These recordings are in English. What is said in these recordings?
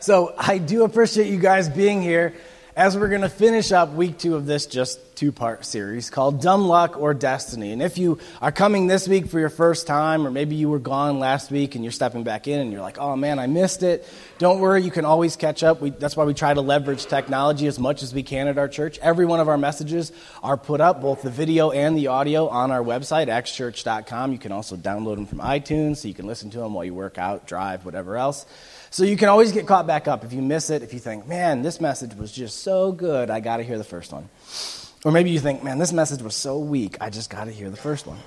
So I do appreciate you guys being here as we're going to finish up week two of this just two part series called Dumb Luck or Destiny. And if you are coming this week for your first time, or maybe you were gone last week and you're stepping back in and you're like, oh man, I missed it, don't worry, you can always catch up. We, that's why we try to leverage technology as much as we can at our church. Every one of our messages are put up, both the video and the audio, on our website, xchurch.com. You can also download them from iTunes so you can listen to them while you work out, drive, whatever else. So you can always get caught back up if you miss it, if you think, man, this message was just so good, I got to hear the first one. Or maybe you think, man, this message was so weak, I just got to hear the first one.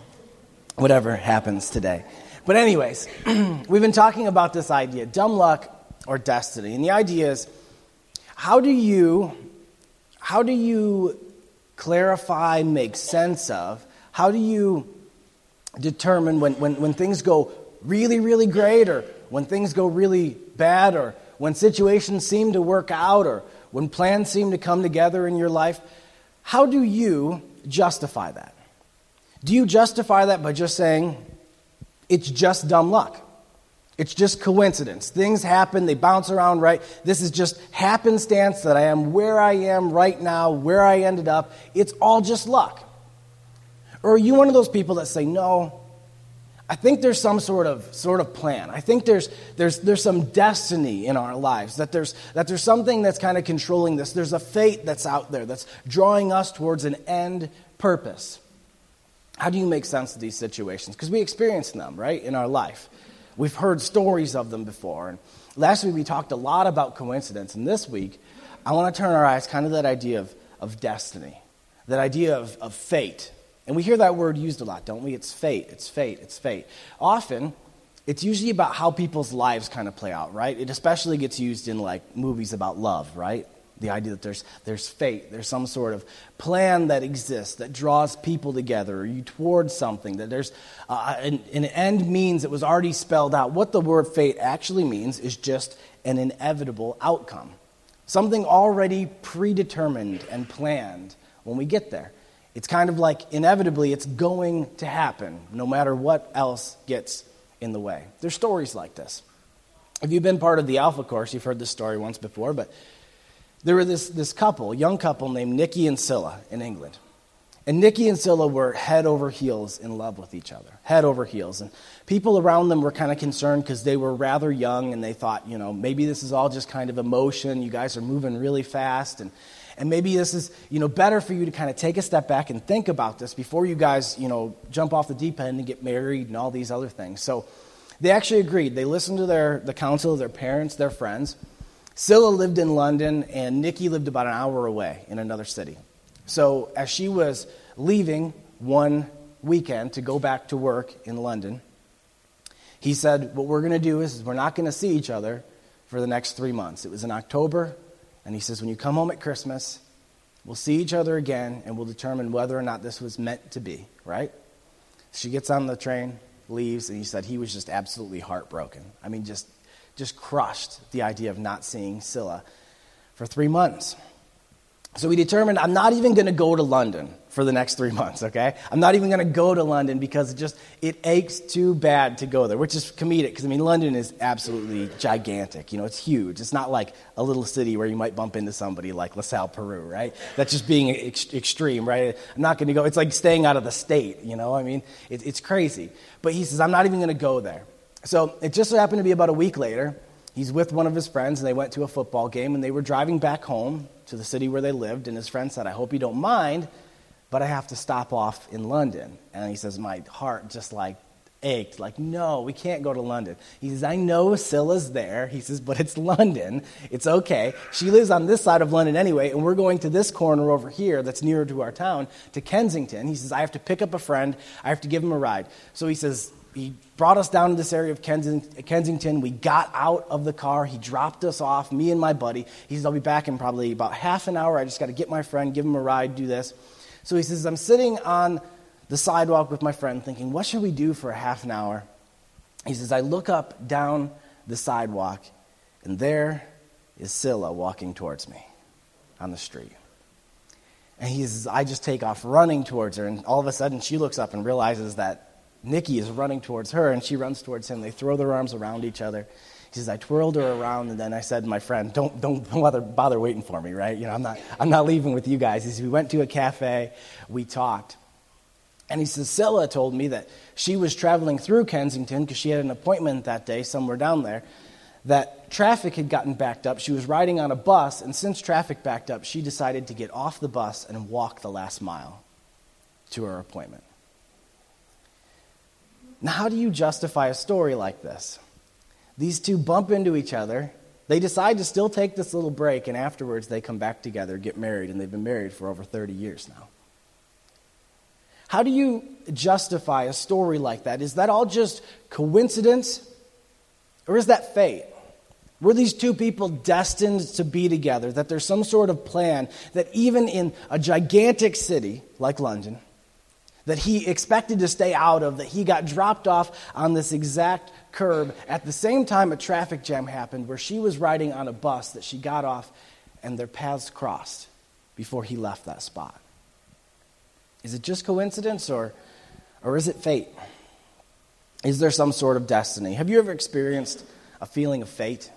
Whatever happens today. But, anyways, we've been talking about this idea dumb luck or destiny. And the idea is how do you, how do you clarify, make sense of, how do you determine when, when, when things go really, really great or when things go really bad or when situations seem to work out or when plans seem to come together in your life, how do you justify that? Do you justify that by just saying, it's just dumb luck? It's just coincidence. Things happen, they bounce around right. This is just happenstance that I am where I am right now, where I ended up. It's all just luck. Or are you one of those people that say, no, I think there's some sort of sort of plan. I think there's there's there's some destiny in our lives. That there's that there's something that's kind of controlling this. There's a fate that's out there that's drawing us towards an end purpose. How do you make sense of these situations? Because we experience them, right, in our life. We've heard stories of them before. And last week we talked a lot about coincidence, and this week I want to turn our eyes kind of that idea of, of destiny, that idea of, of fate and we hear that word used a lot, don't we? It's fate, it's fate, it's fate. Often, it's usually about how people's lives kind of play out, right? It especially gets used in like movies about love, right? The idea that there's, there's fate, there's some sort of plan that exists that draws people together or you towards something, that there's uh, an, an end means that was already spelled out. What the word fate actually means is just an inevitable outcome, something already predetermined and planned when we get there. It's kind of like inevitably it's going to happen no matter what else gets in the way. There's stories like this. If you've been part of the Alpha course, you've heard this story once before, but there were this, this couple, young couple named Nikki and Scylla in England. And Nikki and Scylla were head over heels in love with each other, head over heels. And people around them were kind of concerned because they were rather young and they thought, you know, maybe this is all just kind of emotion. You guys are moving really fast. And, and maybe this is, you know, better for you to kind of take a step back and think about this before you guys, you know, jump off the deep end and get married and all these other things. So they actually agreed. They listened to their, the counsel of their parents, their friends. Scylla lived in London, and Nikki lived about an hour away in another city. So as she was leaving one weekend to go back to work in London, he said, What we're going to do is we're not going to see each other for the next three months. It was in October. And he says, When you come home at Christmas, we'll see each other again and we'll determine whether or not this was meant to be, right? She gets on the train, leaves, and he said he was just absolutely heartbroken. I mean, just, just crushed the idea of not seeing Scylla for three months. So we determined I'm not even going to go to London for the next three months, okay? I'm not even going to go to London because it just, it aches too bad to go there, which is comedic because, I mean, London is absolutely gigantic. You know, it's huge. It's not like a little city where you might bump into somebody like LaSalle, Peru, right? That's just being ex- extreme, right? I'm not going to go. It's like staying out of the state, you know? I mean, it, it's crazy. But he says, I'm not even going to go there. So it just so happened to be about a week later. He's with one of his friends, and they went to a football game, and they were driving back home to the city where they lived, and his friend said, I hope you don't mind, but I have to stop off in London. And he says, My heart just like ached, like, no, we can't go to London. He says, I know Scylla's there. He says, but it's London. It's okay. She lives on this side of London anyway, and we're going to this corner over here that's nearer to our town, to Kensington. He says, I have to pick up a friend. I have to give him a ride. So he says, he brought us down to this area of Kensington. We got out of the car. He dropped us off, me and my buddy. He says, I'll be back in probably about half an hour. I just got to get my friend, give him a ride, do this. So he says, I'm sitting on the sidewalk with my friend thinking, what should we do for a half an hour? He says, I look up down the sidewalk, and there is Scylla walking towards me on the street. And he says, I just take off running towards her, and all of a sudden she looks up and realizes that Nikki is running towards her, and she runs towards him. They throw their arms around each other. He says, I twirled her around, and then I said my friend, don't, don't bother, bother waiting for me, right? You know, I'm not, I'm not leaving with you guys. He says, we went to a cafe, we talked. And he says, Scylla told me that she was traveling through Kensington because she had an appointment that day somewhere down there, that traffic had gotten backed up. She was riding on a bus, and since traffic backed up, she decided to get off the bus and walk the last mile to her appointment. Now, how do you justify a story like this? These two bump into each other. They decide to still take this little break, and afterwards they come back together, get married, and they've been married for over 30 years now. How do you justify a story like that? Is that all just coincidence? Or is that fate? Were these two people destined to be together? That there's some sort of plan that even in a gigantic city like London, that he expected to stay out of, that he got dropped off on this exact curb at the same time a traffic jam happened where she was riding on a bus that she got off and their paths crossed before he left that spot. Is it just coincidence or, or is it fate? Is there some sort of destiny? Have you ever experienced a feeling of fate?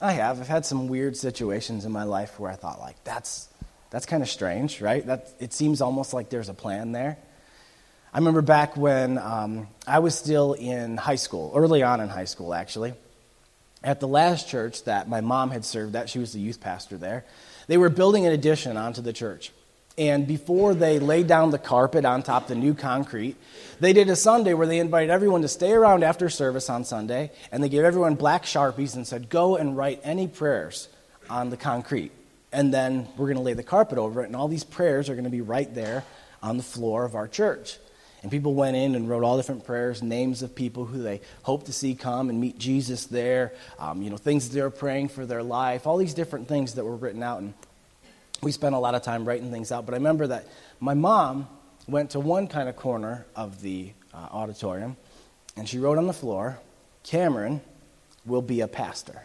I have. I've had some weird situations in my life where I thought, like, that's, that's kind of strange, right? That, it seems almost like there's a plan there. I remember back when um, I was still in high school, early on in high school, actually, at the last church that my mom had served at, she was the youth pastor there. They were building an addition onto the church. And before they laid down the carpet on top of the new concrete, they did a Sunday where they invited everyone to stay around after service on Sunday, and they gave everyone black sharpies and said, Go and write any prayers on the concrete. And then we're going to lay the carpet over it, and all these prayers are going to be right there on the floor of our church. And people went in and wrote all different prayers, names of people who they hoped to see come and meet Jesus there, um, you know, things that they were praying for their life, all these different things that were written out. And we spent a lot of time writing things out. But I remember that my mom went to one kind of corner of the uh, auditorium, and she wrote on the floor, Cameron will be a pastor.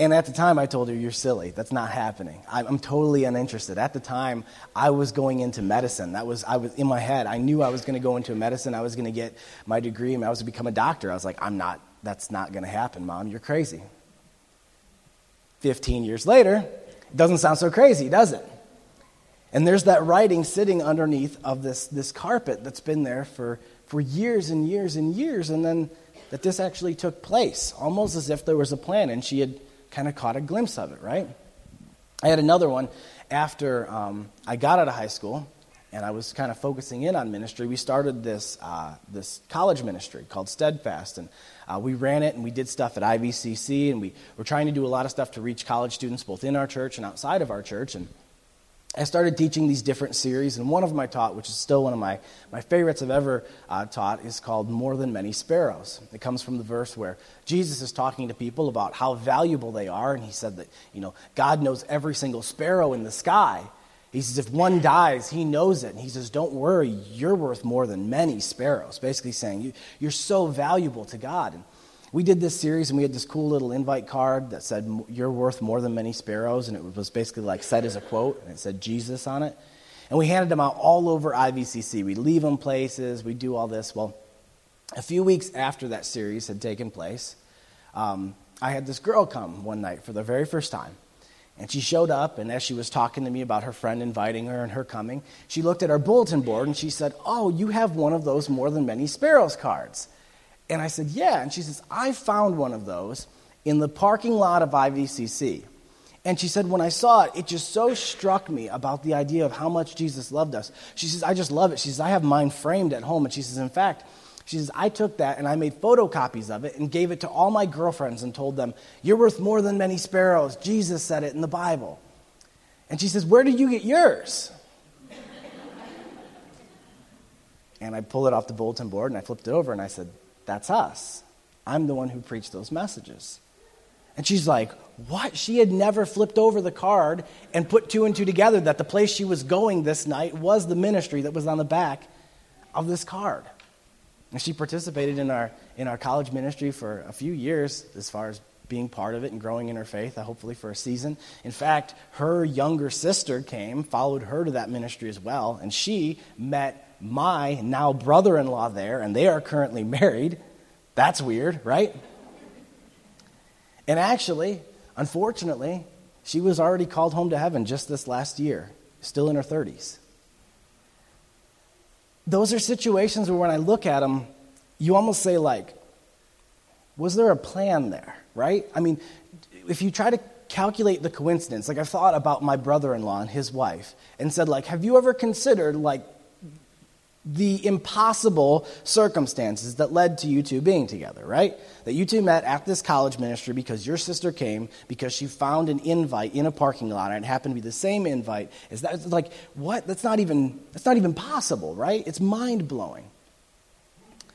And at the time, I told her, You're silly. That's not happening. I'm, totally uninterested. At the time, I was going into medicine. That was, I was in my head. I knew I was going to go into medicine. I was going to get my degree, and I was to become a doctor. I was like, I'm not, that's not going to happen, Mom. You're crazy. 15 years later, it doesn't sound so crazy, does it? And there's that writing sitting underneath of this, this carpet that's been there for, for years and years and years, and then that this actually took place, almost as if there was a plan, and she had kind of caught a glimpse of it, right? I had another one after um, I got out of high school and I was kind of focusing in on ministry. We started this, uh, this college ministry called Steadfast, and uh, we ran it and we did stuff at IVCC, and we were trying to do a lot of stuff to reach college students both in our church and outside of our church. And I started teaching these different series, and one of them I taught, which is still one of my, my favorites I've ever uh, taught, is called More Than Many Sparrows. It comes from the verse where Jesus is talking to people about how valuable they are, and he said that, you know, God knows every single sparrow in the sky. He says, if one dies, he knows it. And he says, don't worry, you're worth more than many sparrows. Basically saying, you, you're so valuable to God. And we did this series and we had this cool little invite card that said, You're worth more than many sparrows. And it was basically like said as a quote, and it said Jesus on it. And we handed them out all over IVCC. We leave them places, we do all this. Well, a few weeks after that series had taken place, um, I had this girl come one night for the very first time. And she showed up, and as she was talking to me about her friend inviting her and her coming, she looked at our bulletin board and she said, Oh, you have one of those more than many sparrows cards. And I said, Yeah. And she says, I found one of those in the parking lot of IVCC. And she said, when I saw it, it just so struck me about the idea of how much Jesus loved us. She says, I just love it. She says, I have mine framed at home. And she says, in fact, she says, I took that and I made photocopies of it and gave it to all my girlfriends and told them, You're worth more than many sparrows. Jesus said it in the Bible. And she says, Where did you get yours? and I pulled it off the bulletin board and I flipped it over and I said, that's us. I'm the one who preached those messages. And she's like, What? She had never flipped over the card and put two and two together that the place she was going this night was the ministry that was on the back of this card. And she participated in our, in our college ministry for a few years as far as being part of it and growing in her faith, uh, hopefully for a season. In fact, her younger sister came, followed her to that ministry as well, and she met my now brother in law there, and they are currently married. That's weird, right? And actually, unfortunately, she was already called home to heaven just this last year, still in her 30s. Those are situations where when I look at them, you almost say, like, was there a plan there, right? I mean, if you try to calculate the coincidence, like I've thought about my brother in law and his wife and said, like, have you ever considered, like, the impossible circumstances that led to you two being together, right? That you two met at this college ministry because your sister came because she found an invite in a parking lot and it happened to be the same invite. Is that like what? That's not even that's not even possible, right? It's mind blowing.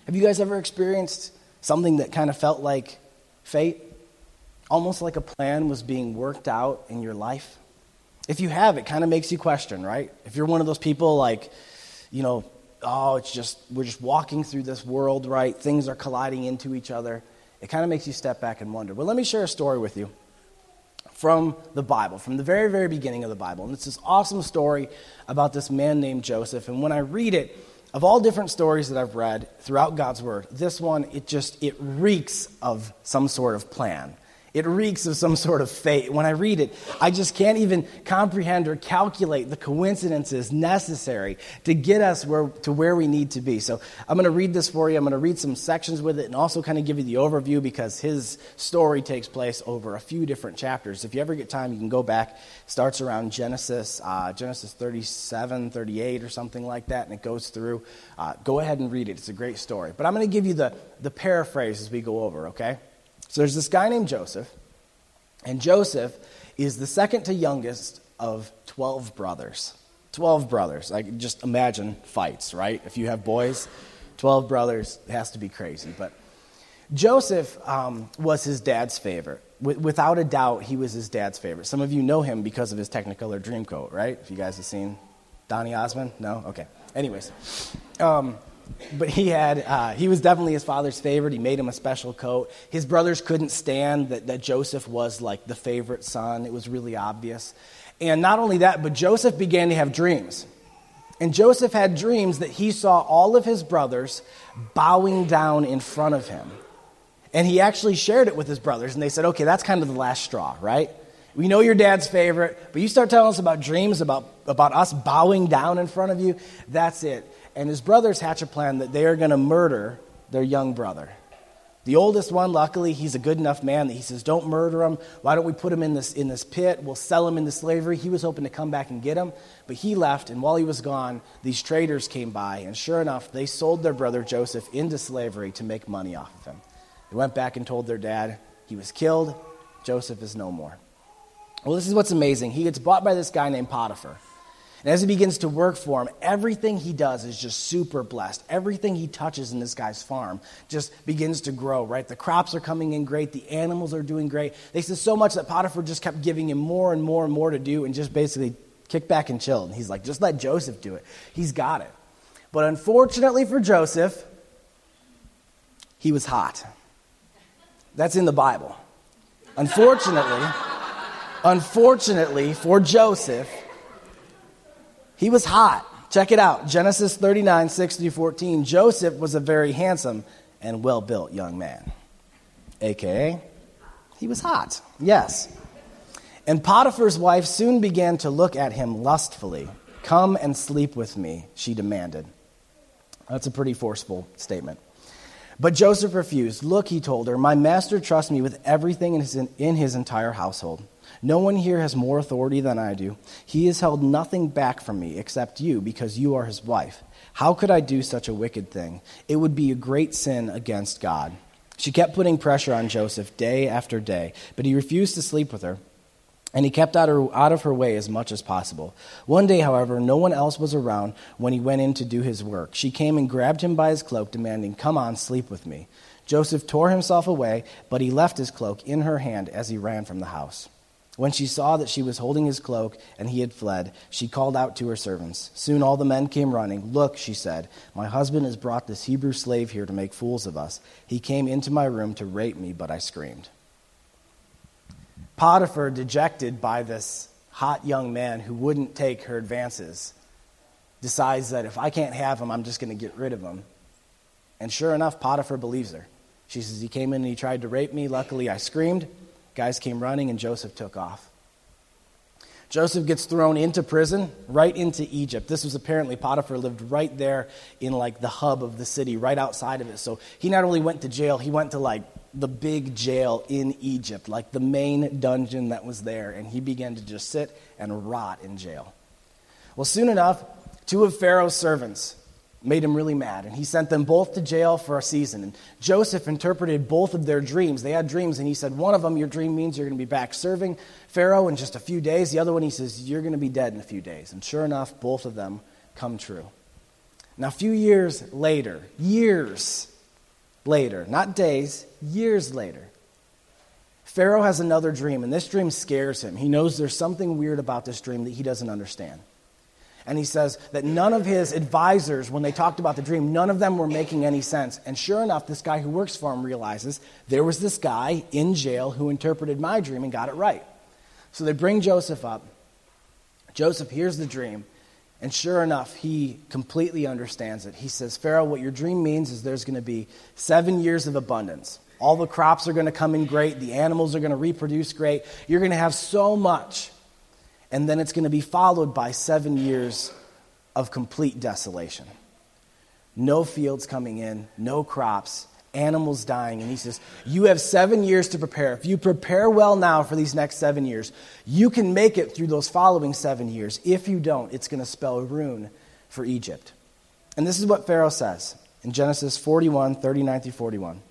Have you guys ever experienced something that kind of felt like fate? Almost like a plan was being worked out in your life? If you have, it kind of makes you question, right? If you're one of those people like, you know, oh, it's just, we're just walking through this world, right? Things are colliding into each other. It kind of makes you step back and wonder. Well, let me share a story with you from the Bible, from the very, very beginning of the Bible. And it's this awesome story about this man named Joseph. And when I read it, of all different stories that I've read throughout God's Word, this one, it just, it reeks of some sort of plan. It reeks of some sort of fate. When I read it, I just can't even comprehend or calculate the coincidences necessary to get us where, to where we need to be. So I'm going to read this for you. I'm going to read some sections with it and also kind of give you the overview because his story takes place over a few different chapters. If you ever get time, you can go back. It starts around Genesis, uh, Genesis 37, 38, or something like that, and it goes through. Uh, go ahead and read it. It's a great story. But I'm going to give you the, the paraphrase as we go over, okay? So there's this guy named Joseph, and Joseph is the second to youngest of 12 brothers. 12 brothers. Like, just imagine fights, right? If you have boys, 12 brothers, it has to be crazy. But Joseph um, was his dad's favorite. without a doubt, he was his dad's favorite. Some of you know him because of his Technicolor Dreamcoat, right? If you guys have seen Donny Osmond? No? Okay. Anyways. Um, but he had uh, he was definitely his father's favorite. He made him a special coat. His brothers couldn't stand that, that joseph was like the favorite son. It was really obvious. And not only that but joseph began to have dreams. And joseph had dreams that he saw all of his brothers bowing down in front of him. And he actually shared it with his brothers and they said okay that's kind of the last straw right? We know your dad's favorite but you start telling us about dreams about, about us bowing down in front of you that's it and his brothers hatch a plan that they are going to murder their young brother. The oldest one, luckily, he's a good enough man that he says, Don't murder him. Why don't we put him in this, in this pit? We'll sell him into slavery. He was hoping to come back and get him, but he left, and while he was gone, these traders came by, and sure enough, they sold their brother Joseph into slavery to make money off of him. They went back and told their dad he was killed. Joseph is no more. Well, this is what's amazing. He gets bought by this guy named Potiphar. And as he begins to work for him, everything he does is just super blessed. Everything he touches in this guy's farm just begins to grow, right? The crops are coming in great, the animals are doing great. They said so much that Potiphar just kept giving him more and more and more to do and just basically kick back and chill. And he's like, just let Joseph do it. He's got it. But unfortunately for Joseph, he was hot. That's in the Bible. Unfortunately, unfortunately for Joseph, he was hot. Check it out Genesis 39, 6 through 14. Joseph was a very handsome and well built young man. AKA, he was hot. Yes. And Potiphar's wife soon began to look at him lustfully. Come and sleep with me, she demanded. That's a pretty forceful statement. But Joseph refused. Look, he told her, my master trusts me with everything in his, in his entire household. No one here has more authority than I do. He has held nothing back from me except you, because you are his wife. How could I do such a wicked thing? It would be a great sin against God. She kept putting pressure on Joseph day after day, but he refused to sleep with her. And he kept out, her, out of her way as much as possible. One day, however, no one else was around when he went in to do his work. She came and grabbed him by his cloak, demanding, Come on, sleep with me. Joseph tore himself away, but he left his cloak in her hand as he ran from the house. When she saw that she was holding his cloak and he had fled, she called out to her servants. Soon all the men came running. Look, she said, my husband has brought this Hebrew slave here to make fools of us. He came into my room to rape me, but I screamed. Potiphar, dejected by this hot young man who wouldn't take her advances, decides that if I can't have him, I'm just going to get rid of him. And sure enough, Potiphar believes her. She says, He came in and he tried to rape me. Luckily, I screamed Guys came running, and Joseph took off. Joseph gets thrown into prison, right into Egypt. This was apparently Potiphar lived right there in like the hub of the city, right outside of it. So he not only went to jail, he went to like the big jail in Egypt, like the main dungeon that was there, and he began to just sit and rot in jail. Well, soon enough, two of Pharaoh's servants made him really mad, and he sent them both to jail for a season. And Joseph interpreted both of their dreams. They had dreams, and he said, One of them, your dream means you're going to be back serving Pharaoh in just a few days. The other one, he says, You're going to be dead in a few days. And sure enough, both of them come true. Now, a few years later, years later, not days, years later, Pharaoh has another dream, and this dream scares him. He knows there's something weird about this dream that he doesn't understand. And he says that none of his advisors, when they talked about the dream, none of them were making any sense. And sure enough, this guy who works for him realizes there was this guy in jail who interpreted my dream and got it right. So they bring Joseph up. Joseph hears the dream, and sure enough, he completely understands it. He says, Pharaoh, what your dream means is there's going to be seven years of abundance. All the crops are going to come in great, the animals are going to reproduce great. You're going to have so much and then it's going to be followed by seven years of complete desolation. No fields coming in, no crops, animals dying. And he says, You have seven years to prepare. If you prepare well now for these next seven years, you can make it through those following seven years. If you don't, it's going to spell ruin for Egypt. And this is what Pharaoh says in Genesis 41 39 through 41.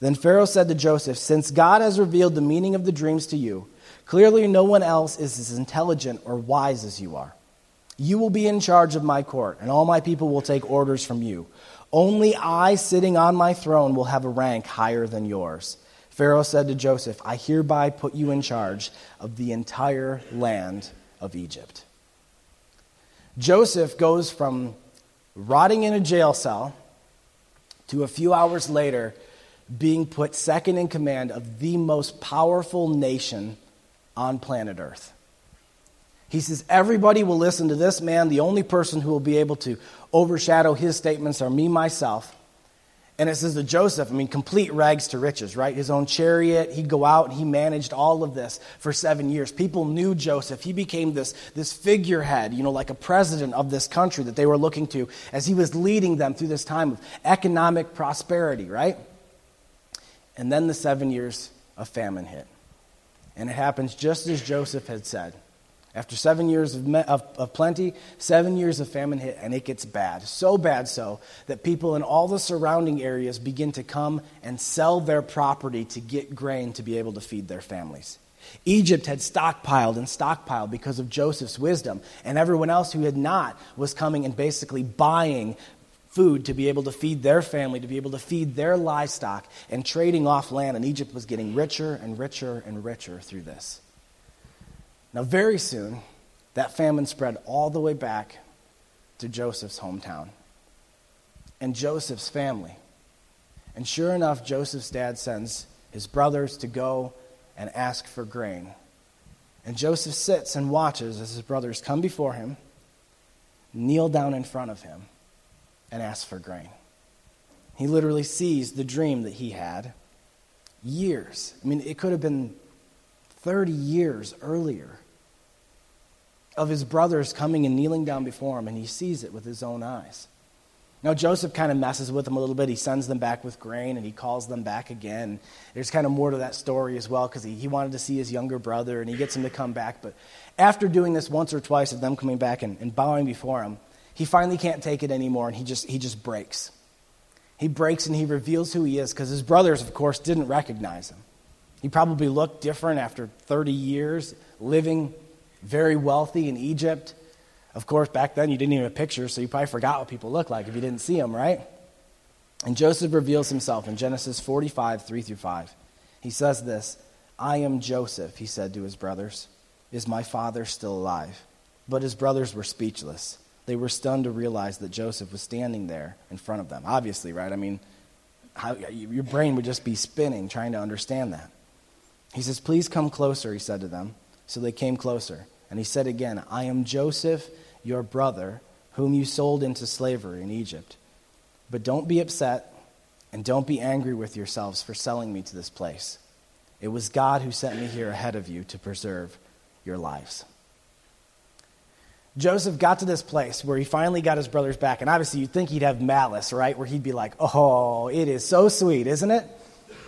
Then Pharaoh said to Joseph, Since God has revealed the meaning of the dreams to you, Clearly, no one else is as intelligent or wise as you are. You will be in charge of my court, and all my people will take orders from you. Only I, sitting on my throne, will have a rank higher than yours. Pharaoh said to Joseph, I hereby put you in charge of the entire land of Egypt. Joseph goes from rotting in a jail cell to a few hours later being put second in command of the most powerful nation on planet Earth. He says, Everybody will listen to this man. The only person who will be able to overshadow his statements are me, myself. And it says that Joseph, I mean, complete rags to riches, right? His own chariot, he'd go out and he managed all of this for seven years. People knew Joseph. He became this, this figurehead, you know, like a president of this country that they were looking to as he was leading them through this time of economic prosperity, right? And then the seven years of famine hit. And it happens just as Joseph had said. After seven years of, me- of, of, plenty, seven years of famine hit, and it gets bad. So bad so that people in all the surrounding areas begin to come and sell their property to get grain to be able to feed their families. Egypt had stockpiled and stockpiled because of Joseph's wisdom, and everyone else who had not was coming and basically buying food to be able to feed their family, to be able to feed their livestock, and trading off land. And Egypt was getting richer and richer and richer through this. Now, very soon, that famine spread all the way back to Joseph's hometown and Joseph's family. And sure enough, Joseph's dad sends his brothers to go and ask for grain. And Joseph sits and watches as his brothers come before him, kneel down in front of him and asks for grain. He literally sees the dream that he had years. I mean, it could have been 30 years earlier of his brothers coming and kneeling down before him, and he sees it with his own eyes. Now, Joseph kind of messes with them a little bit. He sends them back with grain and he calls them back again. There's kind of more to that story as well because he, he wanted to see his younger brother and he gets him to come back. But after doing this once or twice of them coming back and, and bowing before him, he finally can't take it anymore and he just, he just breaks. He breaks and he reveals who he is because his brothers, of course, didn't recognize him. He probably looked different after 30 years living very wealthy in Egypt. Of course, back then you didn't even have pictures, so you probably forgot what people looked like if you didn't see them, right? And Joseph reveals himself in Genesis 45, 3 through 5. He says this I am Joseph, he said to his brothers. Is my father still alive? But his brothers were speechless. They were stunned to realize that Joseph was standing there in front of them. Obviously, right? I mean, how, your brain would just be spinning trying to understand that. He says, Please come closer, he said to them. So they came closer. And he said again, I am Joseph, your brother, whom you sold into slavery in Egypt. But don't be upset and don't be angry with yourselves for selling me to this place. It was God who sent me here ahead of you to preserve your lives. Joseph got to this place where he finally got his brothers back, and obviously you'd think he'd have malice, right? Where he'd be like, oh, it is so sweet, isn't it?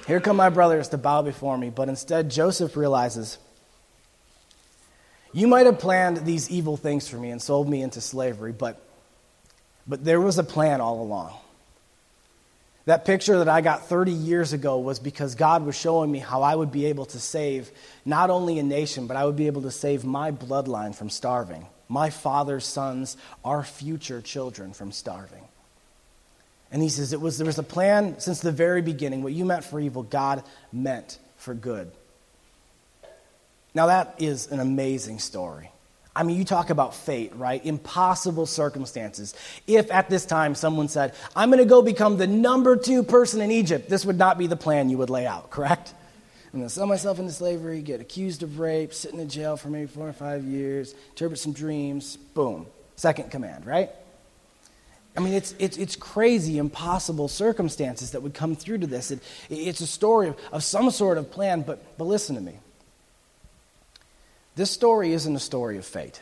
Here come my brothers to bow before me. But instead, Joseph realizes, you might have planned these evil things for me and sold me into slavery, but, but there was a plan all along. That picture that I got 30 years ago was because God was showing me how I would be able to save not only a nation, but I would be able to save my bloodline from starving, my father's sons, our future children from starving. And he says, it was, there was a plan since the very beginning. What you meant for evil, God meant for good. Now, that is an amazing story. I mean, you talk about fate, right? Impossible circumstances. If at this time someone said, I'm going to go become the number two person in Egypt, this would not be the plan you would lay out, correct? I'm going to sell myself into slavery, get accused of rape, sit in a jail for maybe four or five years, interpret some dreams, boom. Second command, right? I mean, it's, it's, it's crazy, impossible circumstances that would come through to this. It, it's a story of, of some sort of plan, but, but listen to me. This story isn't a story of fate.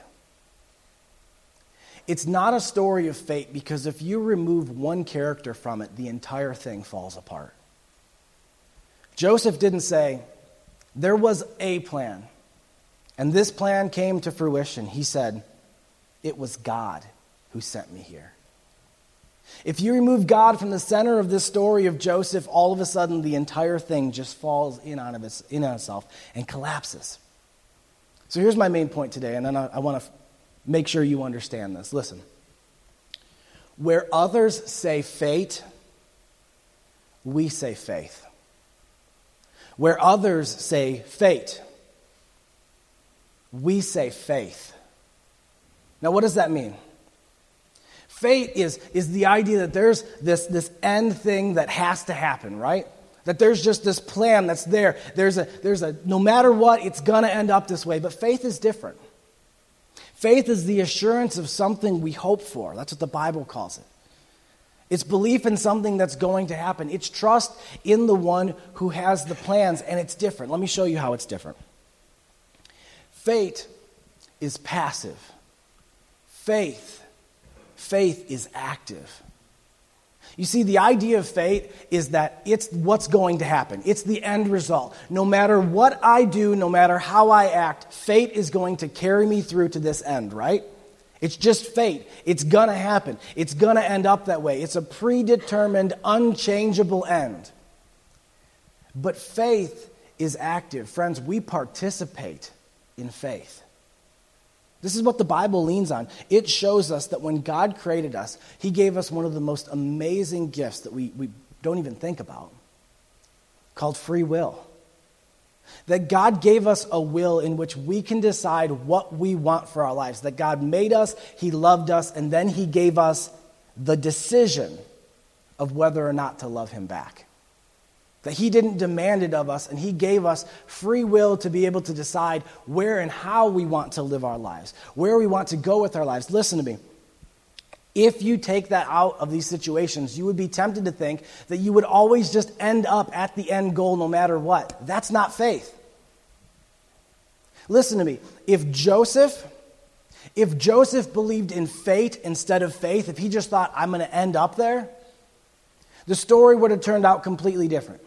It's not a story of fate because if you remove one character from it, the entire thing falls apart. Joseph didn't say, There was a plan, and this plan came to fruition. He said, It was God who sent me here. If you remove God from the center of this story of Joseph, all of a sudden the entire thing just falls in on, its, in on itself and collapses. So here's my main point today, and then I, I want to make sure you understand this. Listen. Where others say fate, we say faith. Where others say fate, we say faith. Now, what does that mean? Fate is, is the idea that there's this, this end thing that has to happen, right? That there's just this plan that's there. There's a, there's a, no matter what, it's going to end up this way. But faith is different. Faith is the assurance of something we hope for. That's what the Bible calls it. It's belief in something that's going to happen. It's trust in the one who has the plans, and it's different. Let me show you how it's different. Faith is passive. Faith, faith is active. You see, the idea of fate is that it's what's going to happen, it's the end result. No matter what I do, no matter how I act, fate is going to carry me through to this end, right? It's just fate. It's going to happen. It's going to end up that way. It's a predetermined, unchangeable end. But faith is active. Friends, we participate in faith. This is what the Bible leans on. It shows us that when God created us, He gave us one of the most amazing gifts that we, we don't even think about called free will. That God gave us a will in which we can decide what we want for our lives. That God made us, He loved us, and then He gave us the decision of whether or not to love Him back. That He didn't demand it of us, and He gave us free will to be able to decide where and how we want to live our lives, where we want to go with our lives. Listen to me. If you take that out of these situations, you would be tempted to think that you would always just end up at the end goal no matter what. That's not faith. Listen to me. If Joseph, if Joseph believed in fate instead of faith, if he just thought, I'm going to end up there, the story would have turned out completely different.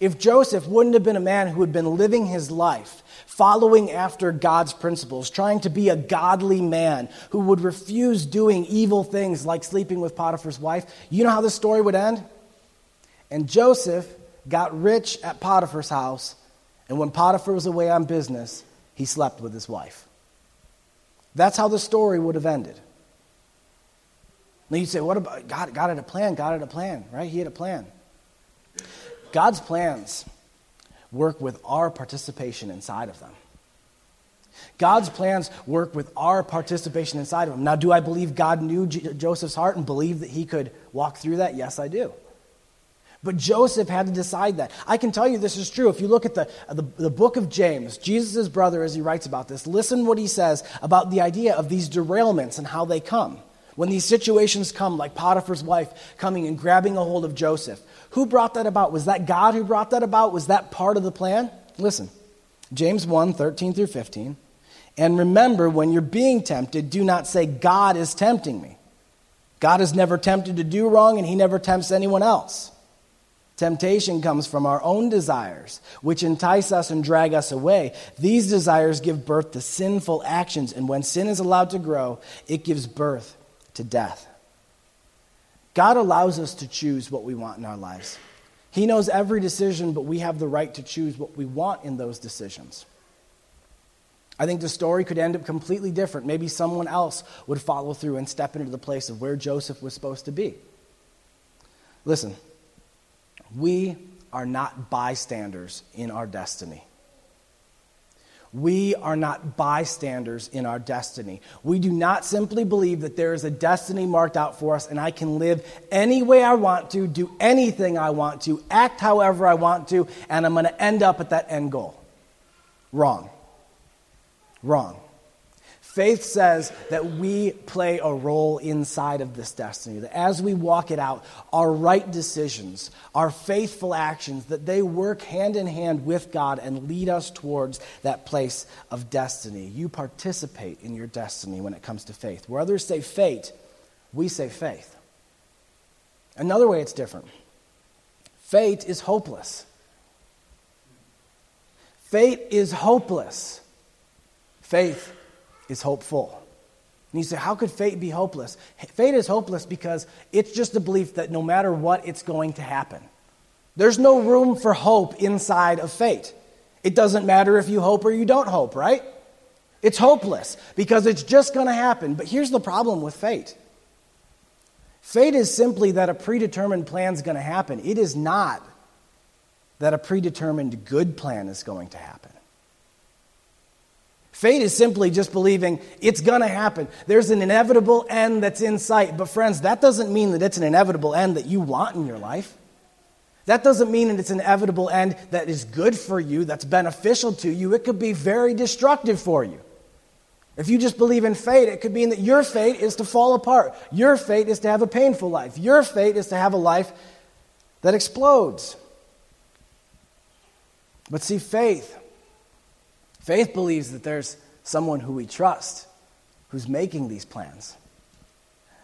If Joseph wouldn't have been a man who had been living his life, following after God's principles, trying to be a godly man who would refuse doing evil things like sleeping with Potiphar's wife, you know how the story would end? And Joseph got rich at Potiphar's house, and when Potiphar was away on business, he slept with his wife. That's how the story would have ended. Now you say, what about God? God had a plan, God had a plan, right? He had a plan. God's plans work with our participation inside of them. God's plans work with our participation inside of them. Now, do I believe God knew J- Joseph's heart and believe that he could walk through that? Yes, I do. But Joseph had to decide that. I can tell you this is true. If you look at the, the, the book of James, Jesus' brother, as he writes about this, listen what he says about the idea of these derailments and how they come. When these situations come, like Potiphar's wife coming and grabbing a hold of Joseph, who brought that about? Was that God who brought that about? Was that part of the plan? Listen, James 1 13 through 15. And remember, when you're being tempted, do not say, God is tempting me. God is never tempted to do wrong, and he never tempts anyone else. Temptation comes from our own desires, which entice us and drag us away. These desires give birth to sinful actions, and when sin is allowed to grow, it gives birth to death. God allows us to choose what we want in our lives. He knows every decision, but we have the right to choose what we want in those decisions. I think the story could end up completely different. Maybe someone else would follow through and step into the place of where Joseph was supposed to be. Listen, we are not bystanders in our destiny. We are not bystanders in our destiny. We do not simply believe that there is a destiny marked out for us and I can live any way I want to, do anything I want to, act however I want to, and I'm going to end up at that end goal. Wrong. Wrong. Faith says that we play a role inside of this destiny, that as we walk it out, our right decisions, our faithful actions, that they work hand in hand with God and lead us towards that place of destiny. You participate in your destiny when it comes to faith. Where others say fate, we say faith. Another way it's different fate is hopeless. Fate is hopeless. Faith is hopeful. And you say, how could fate be hopeless? Fate is hopeless because it's just a belief that no matter what, it's going to happen. There's no room for hope inside of fate. It doesn't matter if you hope or you don't hope, right? It's hopeless because it's just going to happen. But here's the problem with fate fate is simply that a predetermined plan is going to happen, it is not that a predetermined good plan is going to happen. Fate is simply just believing it's going to happen. There's an inevitable end that's in sight. But, friends, that doesn't mean that it's an inevitable end that you want in your life. That doesn't mean that it's an inevitable end that is good for you, that's beneficial to you. It could be very destructive for you. If you just believe in fate, it could mean that your fate is to fall apart. Your fate is to have a painful life. Your fate is to have a life that explodes. But see, faith Faith believes that there's someone who we trust who's making these plans,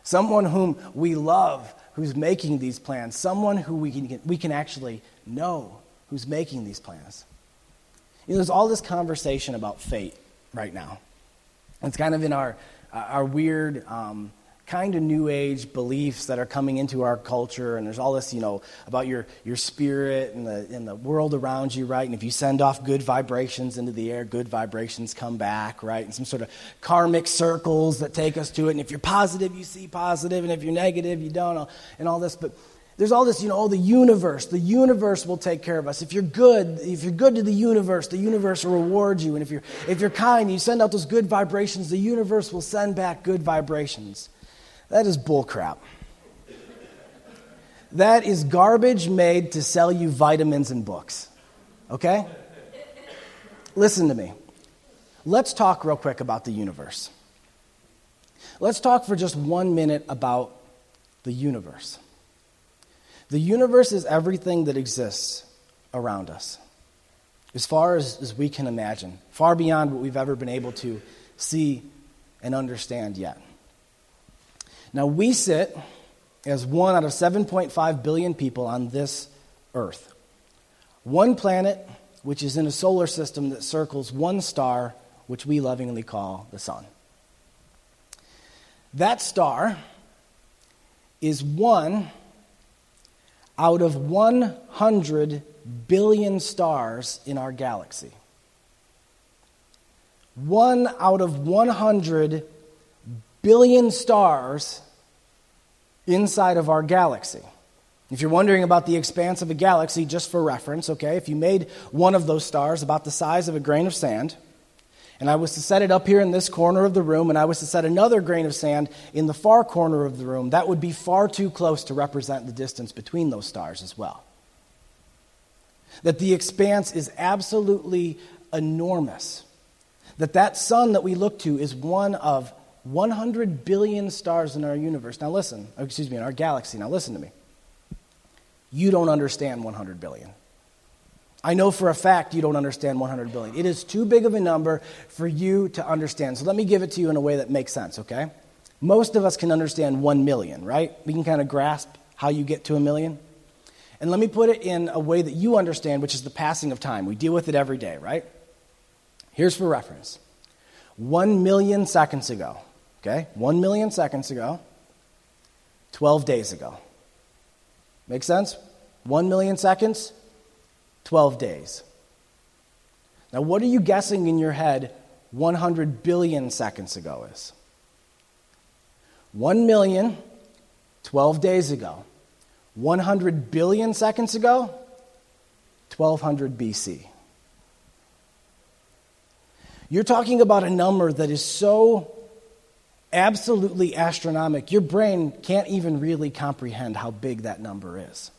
someone whom we love who's making these plans, someone who we can, we can actually know who's making these plans. You know, there's all this conversation about fate right now. It's kind of in our, our weird um, kind of new age beliefs that are coming into our culture and there's all this you know about your, your spirit and the, and the world around you right? And if you send off good vibrations into the air good vibrations come back right? And some sort of karmic circles that take us to it. And if you're positive you see positive. And if you're negative you don't and all this. But there's all this you know oh the universe. The universe will take care of us. If you're good if you're good to the universe the universe will reward you. And if you're if you're kind you send out those good vibrations the universe will send back good vibrations that is bullcrap. That is garbage made to sell you vitamins and books. Okay? Listen to me. Let's talk real quick about the universe. Let's talk for just one minute about the universe. The universe is everything that exists around us, as far as, as we can imagine, far beyond what we've ever been able to see and understand yet. Now, we sit as one out of 7.5 billion people on this earth. One planet, which is in a solar system that circles one star, which we lovingly call the sun. That star is one out of 100 billion stars in our galaxy. One out of 100 billion stars inside of our galaxy. If you're wondering about the expanse of a galaxy, just for reference, okay, if you made one of those stars about the size of a grain of sand, and I was to set it up here in this corner of the room, and I was to set another grain of sand in the far corner of the room, that would be far too close to represent the distance between those stars as well. That the expanse is absolutely enormous. That that sun that we look to is one of 100 billion stars in our universe. Now, listen, oh, excuse me, in our galaxy. Now, listen to me. You don't understand 100 billion. I know for a fact you don't understand 100 billion. It is too big of a number for you to understand. So let me give it to you in a way that makes sense, okay? Most of us can understand 1 million, right? We can kind of grasp how you get to a million. And let me put it in a way that you understand, which is the passing of time. We deal with it every day, right? Here's for reference 1 million seconds ago, okay? 1 million seconds ago, 12 days ago. Make sense? 1 million seconds, 12 days. Now, what are you guessing in your head 100 billion seconds ago is? 1 million, 12 days ago. 100 billion seconds ago, 1200 BC. You're talking about a number that is so absolutely astronomical, your brain can't even really comprehend how big that number is.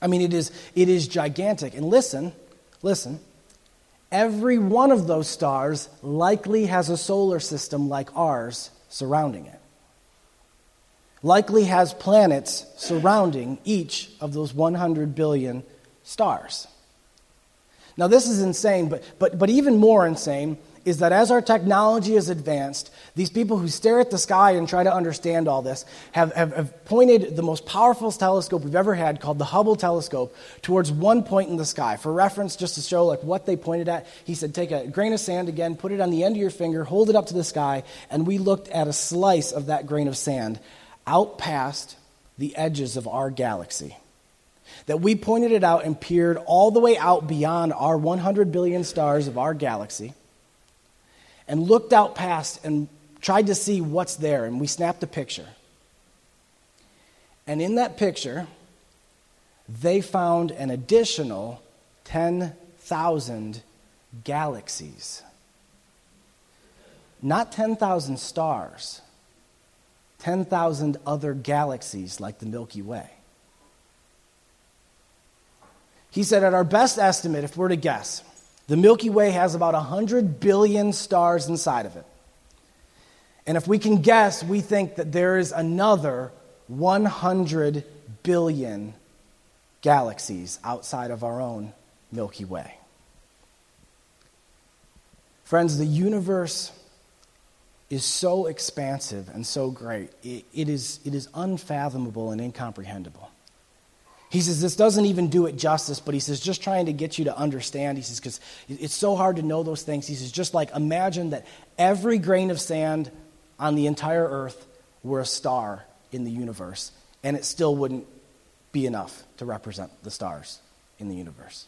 I mean, it is, it is gigantic. And listen, listen, every one of those stars likely has a solar system like ours surrounding it. Likely has planets surrounding each of those 100 billion stars. Now, this is insane, but, but, but even more insane is that as our technology has advanced, these people who stare at the sky and try to understand all this have, have, have, pointed the most powerful telescope we've ever had, called the Hubble telescope, towards one point in the sky. For reference, just to show like what they pointed at, he said, take a grain of sand again, put it on the end of your finger, hold it up to the sky, and we looked at a slice of that grain of sand out past the edges of our galaxy that we pointed it out and peered all the way out beyond our 100 billion stars of our galaxy and looked out past and tried to see what's there, and we snapped a picture. And in that picture, they found an additional 10,000 galaxies. Not 10,000 stars, 10,000 other galaxies like the Milky Way. He said, at our best estimate, if we're to guess, the Milky Way has about 100 billion stars inside of it. And if we can guess, we think that there is another 100 billion galaxies outside of our own Milky Way. Friends, the universe is so expansive and so great, it, it, is, it is unfathomable and incomprehensible. He says this doesn't even do it justice, but he says just trying to get you to understand. He says because it's so hard to know those things. He says just like imagine that every grain of sand on the entire earth were a star in the universe, and it still wouldn't be enough to represent the stars in the universe.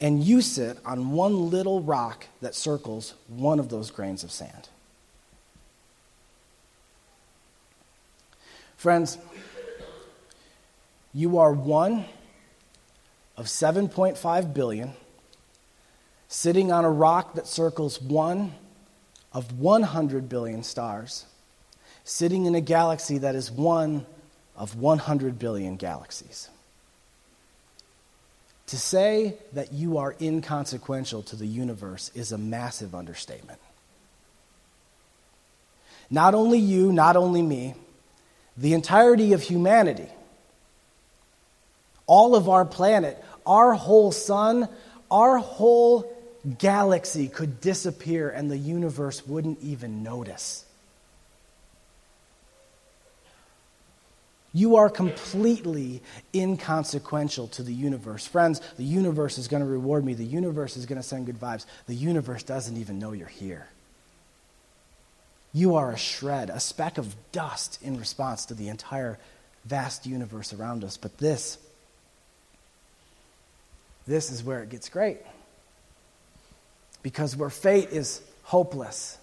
And you sit on one little rock that circles one of those grains of sand. Friends, you are one of 7.5 billion sitting on a rock that circles one of 100 billion stars, sitting in a galaxy that is one of 100 billion galaxies. To say that you are inconsequential to the universe is a massive understatement. Not only you, not only me, the entirety of humanity all of our planet, our whole sun, our whole galaxy could disappear and the universe wouldn't even notice. You are completely inconsequential to the universe. Friends, the universe is going to reward me. The universe is going to send good vibes. The universe doesn't even know you're here. You are a shred, a speck of dust in response to the entire vast universe around us. But this this is where it gets great. Because where fate is hopeless,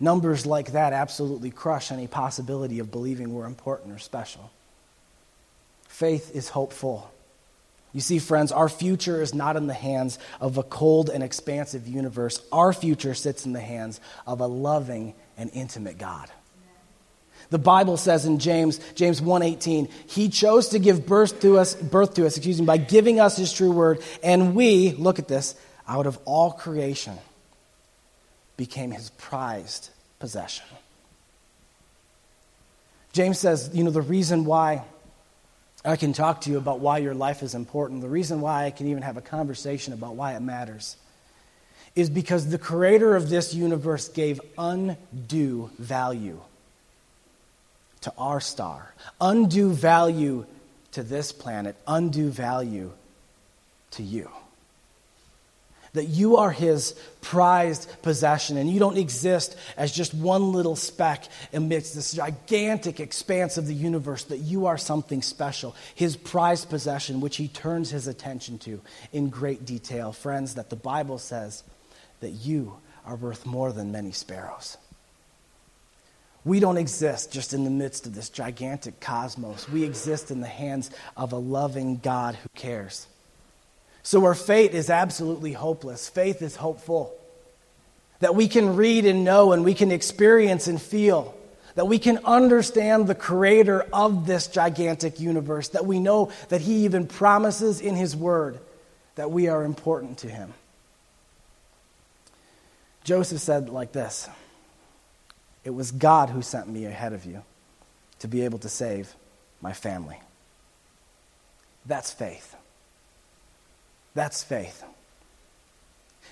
numbers like that absolutely crush any possibility of believing we're important or special. Faith is hopeful. You see, friends, our future is not in the hands of a cold and expansive universe. Our future sits in the hands of a loving and intimate God. The Bible says in James, James 1:18, he chose to give birth to us, birth to us, excuse me, by giving us his true word, and we, look at this, out of all creation, became his prized possession. James says, you know, the reason why I can talk to you about why your life is important, the reason why I can even have a conversation about why it matters, is because the creator of this universe gave undue value to our star, undue value to this planet, undue value to you that you are his prized possession and you don't exist as just one little speck amidst this gigantic expanse of the universe, that you are something special, his prized possession, which he turns his attention to in great detail. Friends, that the Bible says that you are worth more than many sparrows. We don't exist just in the midst of this gigantic cosmos. We exist in the hands of a loving God who cares. So our fate is absolutely hopeless. Faith is hopeful. That we can read and know and we can experience and feel. That we can understand the creator of this gigantic universe. That we know that he even promises in his word that we are important to him. Joseph said like this It was God who sent me ahead of you to be able to save my family. That's faith. That's faith.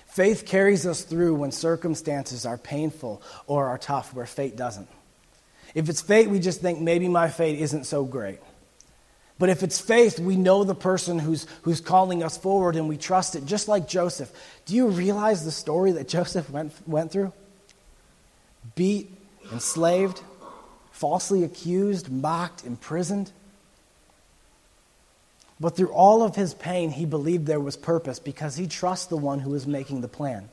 Faith carries us through when circumstances are painful or are tough, where fate doesn't. If it's fate, we just think maybe my fate isn't so great. But if it's faith, we know the person who's, who's calling us forward and we trust it, just like Joseph. Do you realize the story that Joseph went, went through? Beat, enslaved, falsely accused, mocked, imprisoned. But through all of his pain, he believed there was purpose because he trusts the one who is making the plan.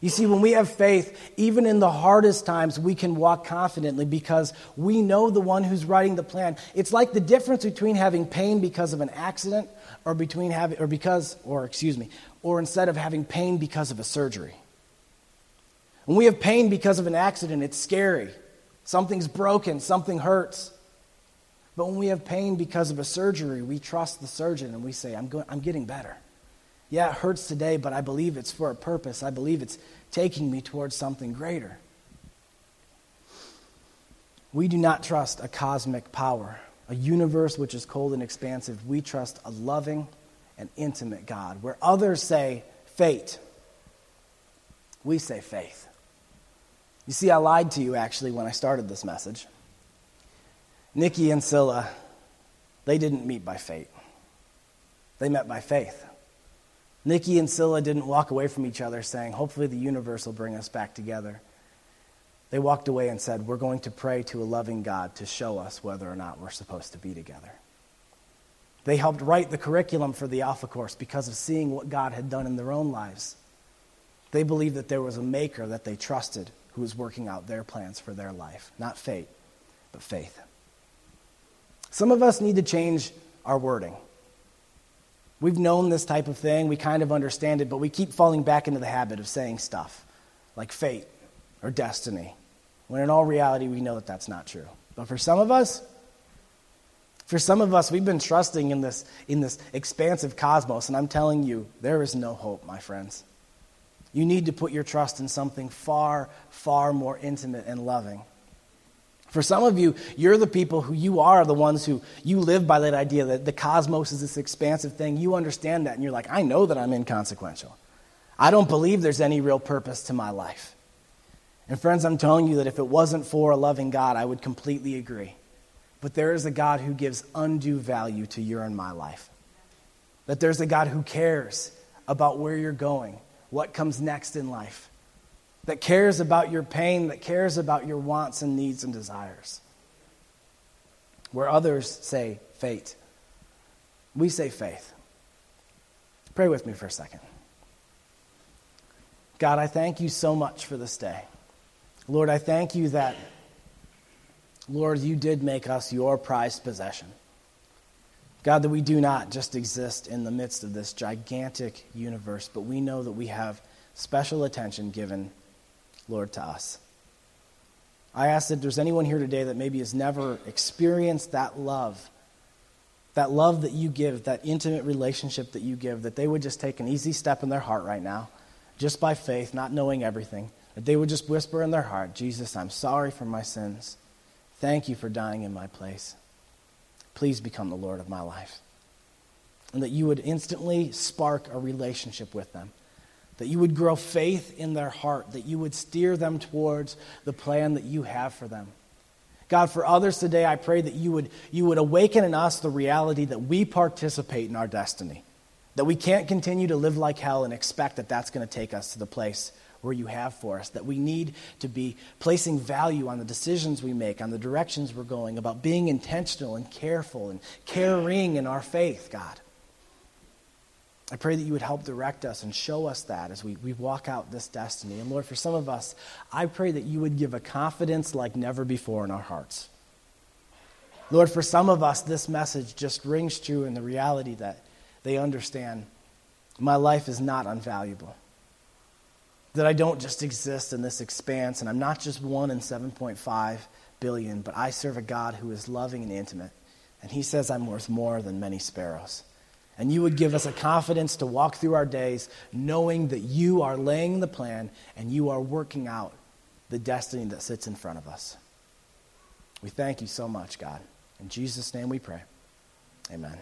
You see, when we have faith, even in the hardest times, we can walk confidently because we know the one who's writing the plan. It's like the difference between having pain because of an accident or between having, or because, or excuse me, or instead of having pain because of a surgery. When we have pain because of an accident, it's scary. Something's broken, something hurts. But when we have pain because of a surgery, we trust the surgeon and we say, I'm, I'm getting better. Yeah, it hurts today, but I believe it's for a purpose. I believe it's taking me towards something greater. We do not trust a cosmic power, a universe which is cold and expansive. We trust a loving and intimate God. Where others say fate, we say faith. You see, I lied to you actually when I started this message. Nicky and Sila, they didn't meet by fate. They met by faith. Nicky and Sila didn't walk away from each other saying, Hopefully the universe will bring us back together. They walked away and said, We're going to pray to a loving God to show us whether or not we're supposed to be together. They helped write the curriculum for the Alpha Course because of seeing what God had done in their own lives. They believed that there was a maker that they trusted who was working out their plans for their life. Not fate, but faith. Some of us need to change our wording. We've known this type of thing, we kind of understand it, but we keep falling back into the habit of saying stuff like fate or destiny, when in all reality we know that that's not true. But for some of us, for some of us, we've been trusting in this, in this expansive cosmos, and I'm telling you, there is no hope, my friends. You need to put your trust in something far, far more intimate and loving. For some of you, you're the people who you are the ones who you live by that idea that the cosmos is this expansive thing. You understand that, and you're like, I know that I'm inconsequential. I don't believe there's any real purpose to my life. And friends, I'm telling you that if it wasn't for a loving God, I would completely agree. But there is a God who gives undue value to your and my life. That there's a God who cares about where you're going, what comes next in life that cares about your pain, that cares about your wants and needs and desires. Where others say fate, we say faith. Pray with me for a second. God, I thank you so much for this day. Lord, I thank you that, Lord, you did make us your prized possession. God, that we do not just exist in the midst of this gigantic universe, but we know that we have special attention given Lord, to us. I ask that there's anyone here today that maybe has never experienced that love, that love that you give, that intimate relationship that you give, that they would just take an easy step in their heart right now just by faith, not knowing everything, that they would just whisper in their heart, Jesus, I'm sorry for my sins. Thank you for dying in my place. Please become the Lord of my life. And that you would instantly spark a relationship with them. That you would grow faith in their heart. That you would steer them towards the plan that you have for them. God, for others today, I pray that you would, you would awaken in us the reality that we participate in our destiny. That we can't continue to live like hell and expect that that's going to take us to the place where you have for us. That we need to be placing value on the decisions we make, on the directions we're going, about being intentional and careful and caring in our faith, God. I pray that you would help direct us and show us that as we, we walk out this destiny. And Lord, for some of us, I pray that you would give a confidence like never before in our hearts. Lord, for some of us, this message just rings true in the reality that they understand my life is not unvaluable. That I don't just exist in this expanse, and I'm not just one in 7.5 billion, but I serve a God who is loving and intimate. And He says I'm worth more than many sparrows. And you would give us a confidence to walk through our days knowing that you are laying the plan and you are working out the destiny that sits in front of us. We thank you so much, God. In Jesus' name we pray. Amen.